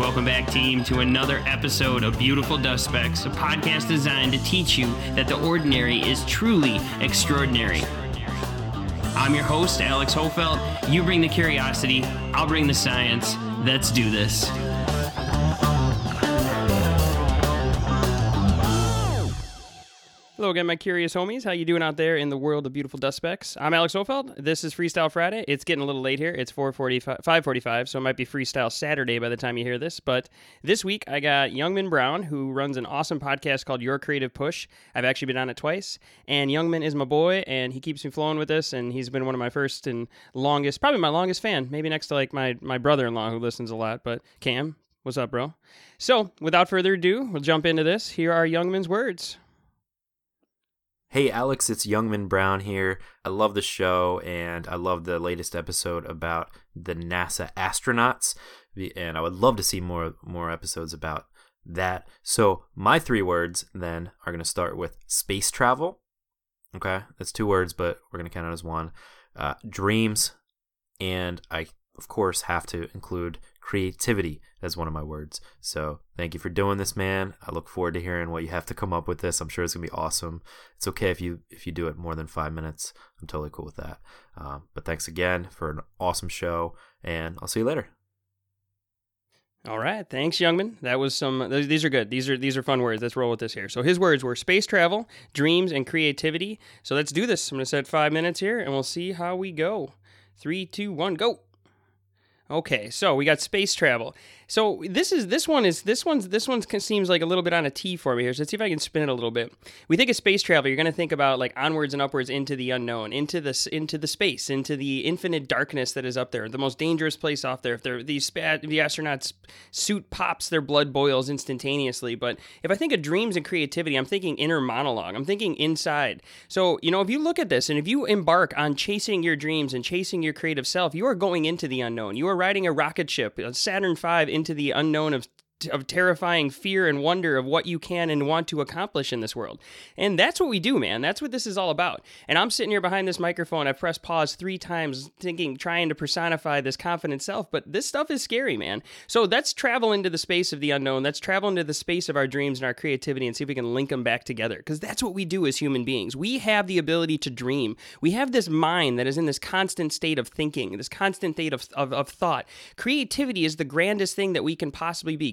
welcome back, team, to another episode of Beautiful Dust Specks, a podcast designed to teach you that the ordinary is truly extraordinary. I'm your host, Alex Hofelt. You bring the curiosity, I'll bring the science. Let's do this. Hello again, my curious homies. How you doing out there in the world of beautiful dust specks? I'm Alex Hofeld. This is Freestyle Friday. It's getting a little late here. It's 4:45, 5:45, so it might be Freestyle Saturday by the time you hear this. But this week I got Youngman Brown, who runs an awesome podcast called Your Creative Push. I've actually been on it twice, and Youngman is my boy, and he keeps me flowing with this. And he's been one of my first and longest, probably my longest fan, maybe next to like my my brother-in-law who listens a lot. But Cam, what's up, bro? So without further ado, we'll jump into this. Here are Youngman's words. Hey Alex, it's Youngman Brown here. I love the show and I love the latest episode about the NASA astronauts and I would love to see more more episodes about that. So, my three words then are going to start with space travel. Okay? That's two words, but we're going to count it as one. Uh, dreams and I of course have to include creativity as one of my words. So thank you for doing this, man. I look forward to hearing what you have to come up with this. I'm sure it's gonna be awesome. It's okay if you if you do it more than five minutes. I'm totally cool with that. Um, but thanks again for an awesome show, and I'll see you later. All right, thanks, Youngman. That was some. These are good. These are these are fun words. Let's roll with this here. So his words were space travel, dreams, and creativity. So let's do this. I'm gonna set five minutes here, and we'll see how we go. Three, two, one, go. Okay, so we got space travel. So this is this one is this one's this one seems like a little bit on a T for me here. So let's see if I can spin it a little bit. We think of space travel. You're going to think about like onwards and upwards into the unknown, into the into the space, into the infinite darkness that is up there, the most dangerous place off there. If they're these the astronauts suit pops, their blood boils instantaneously. But if I think of dreams and creativity, I'm thinking inner monologue. I'm thinking inside. So you know, if you look at this and if you embark on chasing your dreams and chasing your creative self, you are going into the unknown. You are riding a rocket ship, a Saturn V into the unknown of of terrifying fear and wonder of what you can and want to accomplish in this world. And that's what we do, man. That's what this is all about. And I'm sitting here behind this microphone. I've pressed pause three times, thinking, trying to personify this confident self, but this stuff is scary, man. So let's travel into the space of the unknown. Let's travel into the space of our dreams and our creativity and see if we can link them back together. Because that's what we do as human beings. We have the ability to dream. We have this mind that is in this constant state of thinking, this constant state of, of, of thought. Creativity is the grandest thing that we can possibly be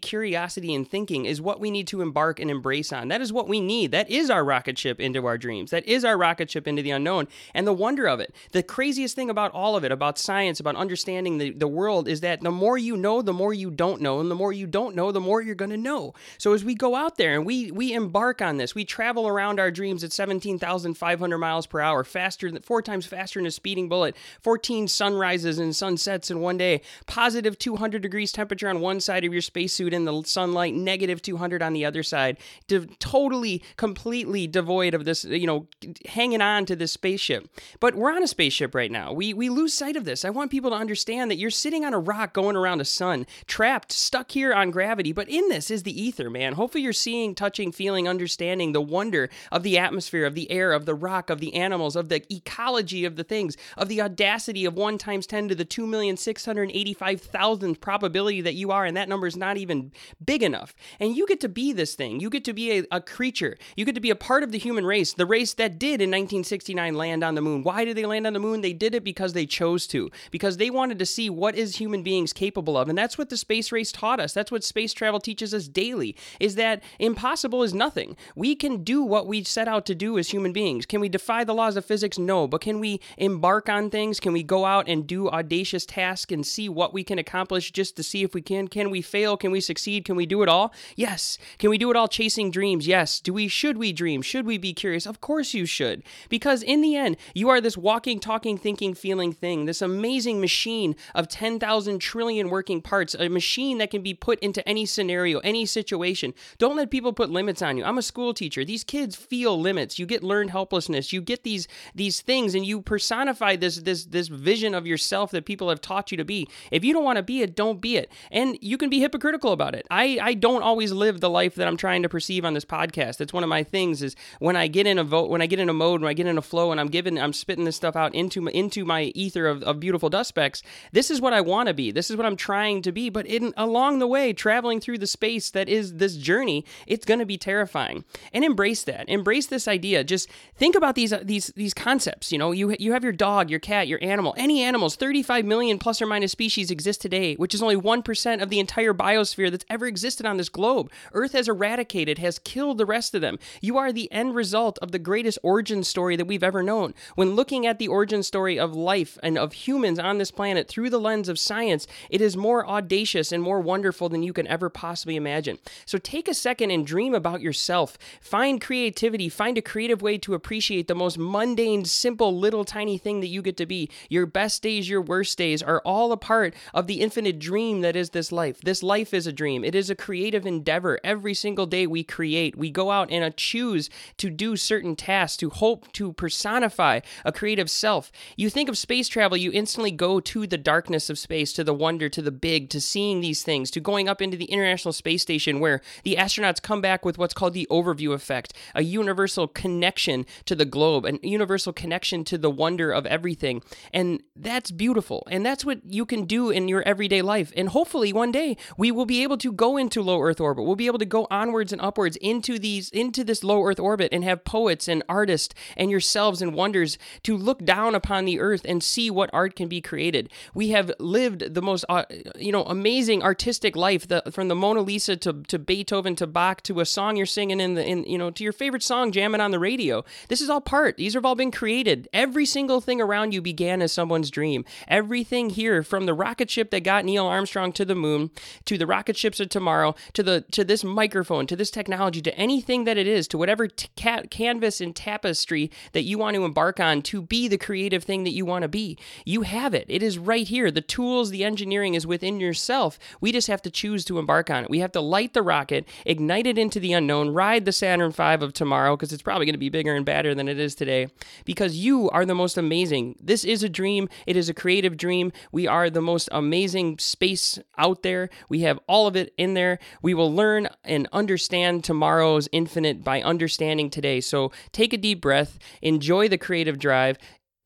curiosity, and thinking is what we need to embark and embrace on. That is what we need. That is our rocket ship into our dreams. That is our rocket ship into the unknown. And the wonder of it, the craziest thing about all of it, about science, about understanding the, the world, is that the more you know, the more you don't know. And the more you don't know, the more you're going to know. So as we go out there and we, we embark on this, we travel around our dreams at 17,500 miles per hour, faster, than four times faster than a speeding bullet, 14 sunrises and sunsets in one day, positive 200 degrees temperature on one side of your your spacesuit in the sunlight, negative 200 on the other side, de- totally, completely devoid of this, you know, hanging on to this spaceship. But we're on a spaceship right now. We, we lose sight of this. I want people to understand that you're sitting on a rock going around a sun, trapped, stuck here on gravity. But in this is the ether, man. Hopefully you're seeing, touching, feeling, understanding the wonder of the atmosphere, of the air, of the rock, of the animals, of the ecology of the things, of the audacity of 1 times 10 to the 2,685,000th probability that you are, and that number is not even big enough. And you get to be this thing. You get to be a, a creature. You get to be a part of the human race, the race that did in 1969 land on the moon. Why did they land on the moon? They did it because they chose to, because they wanted to see what is human beings capable of. And that's what the space race taught us. That's what space travel teaches us daily, is that impossible is nothing. We can do what we set out to do as human beings. Can we defy the laws of physics? No. But can we embark on things? Can we go out and do audacious tasks and see what we can accomplish just to see if we can? Can we fail? Can we succeed? Can we do it all? Yes. Can we do it all chasing dreams? Yes. Do we should we dream? Should we be curious? Of course you should. Because in the end, you are this walking, talking, thinking, feeling thing, this amazing machine of 10,000 trillion working parts, a machine that can be put into any scenario, any situation. Don't let people put limits on you. I'm a school teacher. These kids feel limits. You get learned helplessness. You get these these things and you personify this this this vision of yourself that people have taught you to be. If you don't want to be it, don't be it. And you can be hypocritical about it. I, I don't always live the life that I'm trying to perceive on this podcast. That's one of my things is when I get in a vote, when I get in a mode, when I get in a flow, and I'm giving, I'm spitting this stuff out into my, into my ether of, of beautiful dust specks. This is what I want to be. This is what I'm trying to be. But in along the way, traveling through the space that is this journey, it's going to be terrifying. And embrace that. Embrace this idea. Just think about these uh, these these concepts. You know, you you have your dog, your cat, your animal, any animals. 35 million plus or minus species exist today, which is only one percent of the entire biosphere that's ever existed on this globe. Earth has eradicated, has killed the rest of them. You are the end result of the greatest origin story that we've ever known. When looking at the origin story of life and of humans on this planet through the lens of science, it is more audacious and more wonderful than you can ever possibly imagine. So take a second and dream about yourself. Find creativity, find a creative way to appreciate the most mundane, simple, little tiny thing that you get to be. Your best days, your worst days are all a part of the infinite dream that is this life. This life is a dream. It is a creative endeavor. Every single day we create, we go out and uh, choose to do certain tasks, to hope to personify a creative self. You think of space travel, you instantly go to the darkness of space, to the wonder, to the big, to seeing these things, to going up into the International Space Station where the astronauts come back with what's called the overview effect, a universal connection to the globe, a universal connection to the wonder of everything. And that's beautiful. And that's what you can do in your everyday life. And hopefully one day we will be able to go into low Earth orbit. We'll be able to go onwards and upwards into these into this low Earth orbit and have poets and artists and yourselves and wonders to look down upon the earth and see what art can be created. We have lived the most uh, you know amazing artistic life the, from the Mona Lisa to, to Beethoven to Bach to a song you're singing in the in you know to your favorite song jamming on the radio. This is all part. These have all been created. Every single thing around you began as someone's dream. Everything here from the rocket ship that got Neil Armstrong to the moon to the rocket ships of tomorrow to the to this microphone to this technology to anything that it is to whatever t- ca- canvas and tapestry that you want to embark on to be the creative thing that you want to be. You have it. It is right here. The tools, the engineering is within yourself. We just have to choose to embark on it. We have to light the rocket, ignite it into the unknown, ride the Saturn V of tomorrow because it's probably going to be bigger and badder than it is today because you are the most amazing. This is a dream. It is a creative dream. We are the most amazing space out there. We have all of it in there. We will learn and understand tomorrow's infinite by understanding today. So take a deep breath, enjoy the creative drive,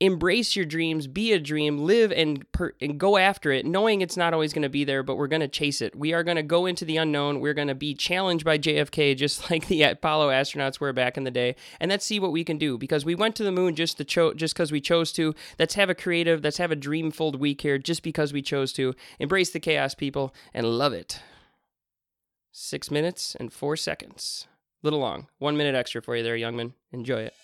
embrace your dreams, be a dream, live and per- and go after it, knowing it's not always going to be there, but we're going to chase it. We are going to go into the unknown. We're going to be challenged by JFK, just like the Apollo astronauts were back in the day, and let's see what we can do because we went to the moon just to cho- just because we chose to. Let's have a creative, let's have a dream-filled week here, just because we chose to. Embrace the chaos, people, and love it. Six minutes and four seconds. Little long. One minute extra for you there, young man. Enjoy it.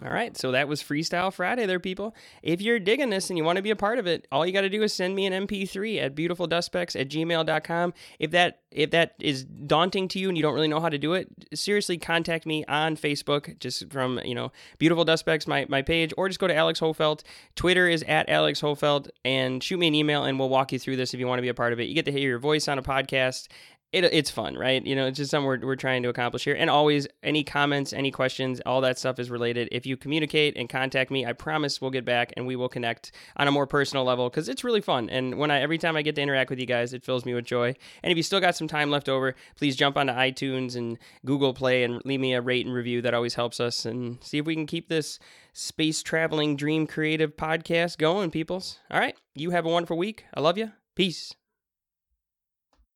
All right, so that was Freestyle Friday there, people. If you're digging this and you want to be a part of it, all you got to do is send me an MP3 at beautifuldustspecks at gmail.com. If that if that is daunting to you and you don't really know how to do it, seriously contact me on Facebook, just from, you know, Beautiful Dust Specks, my, my page, or just go to Alex Hofelt. Twitter is at Alex Hofelt, and shoot me an email and we'll walk you through this if you want to be a part of it. You get to hear your voice on a podcast it, it's fun, right? You know, it's just something we're, we're trying to accomplish here. And always, any comments, any questions, all that stuff is related. If you communicate and contact me, I promise we'll get back and we will connect on a more personal level because it's really fun. And when I every time I get to interact with you guys, it fills me with joy. And if you still got some time left over, please jump onto iTunes and Google Play and leave me a rate and review. That always helps us. And see if we can keep this space traveling dream creative podcast going, peoples. All right, you have a wonderful week. I love you. Peace.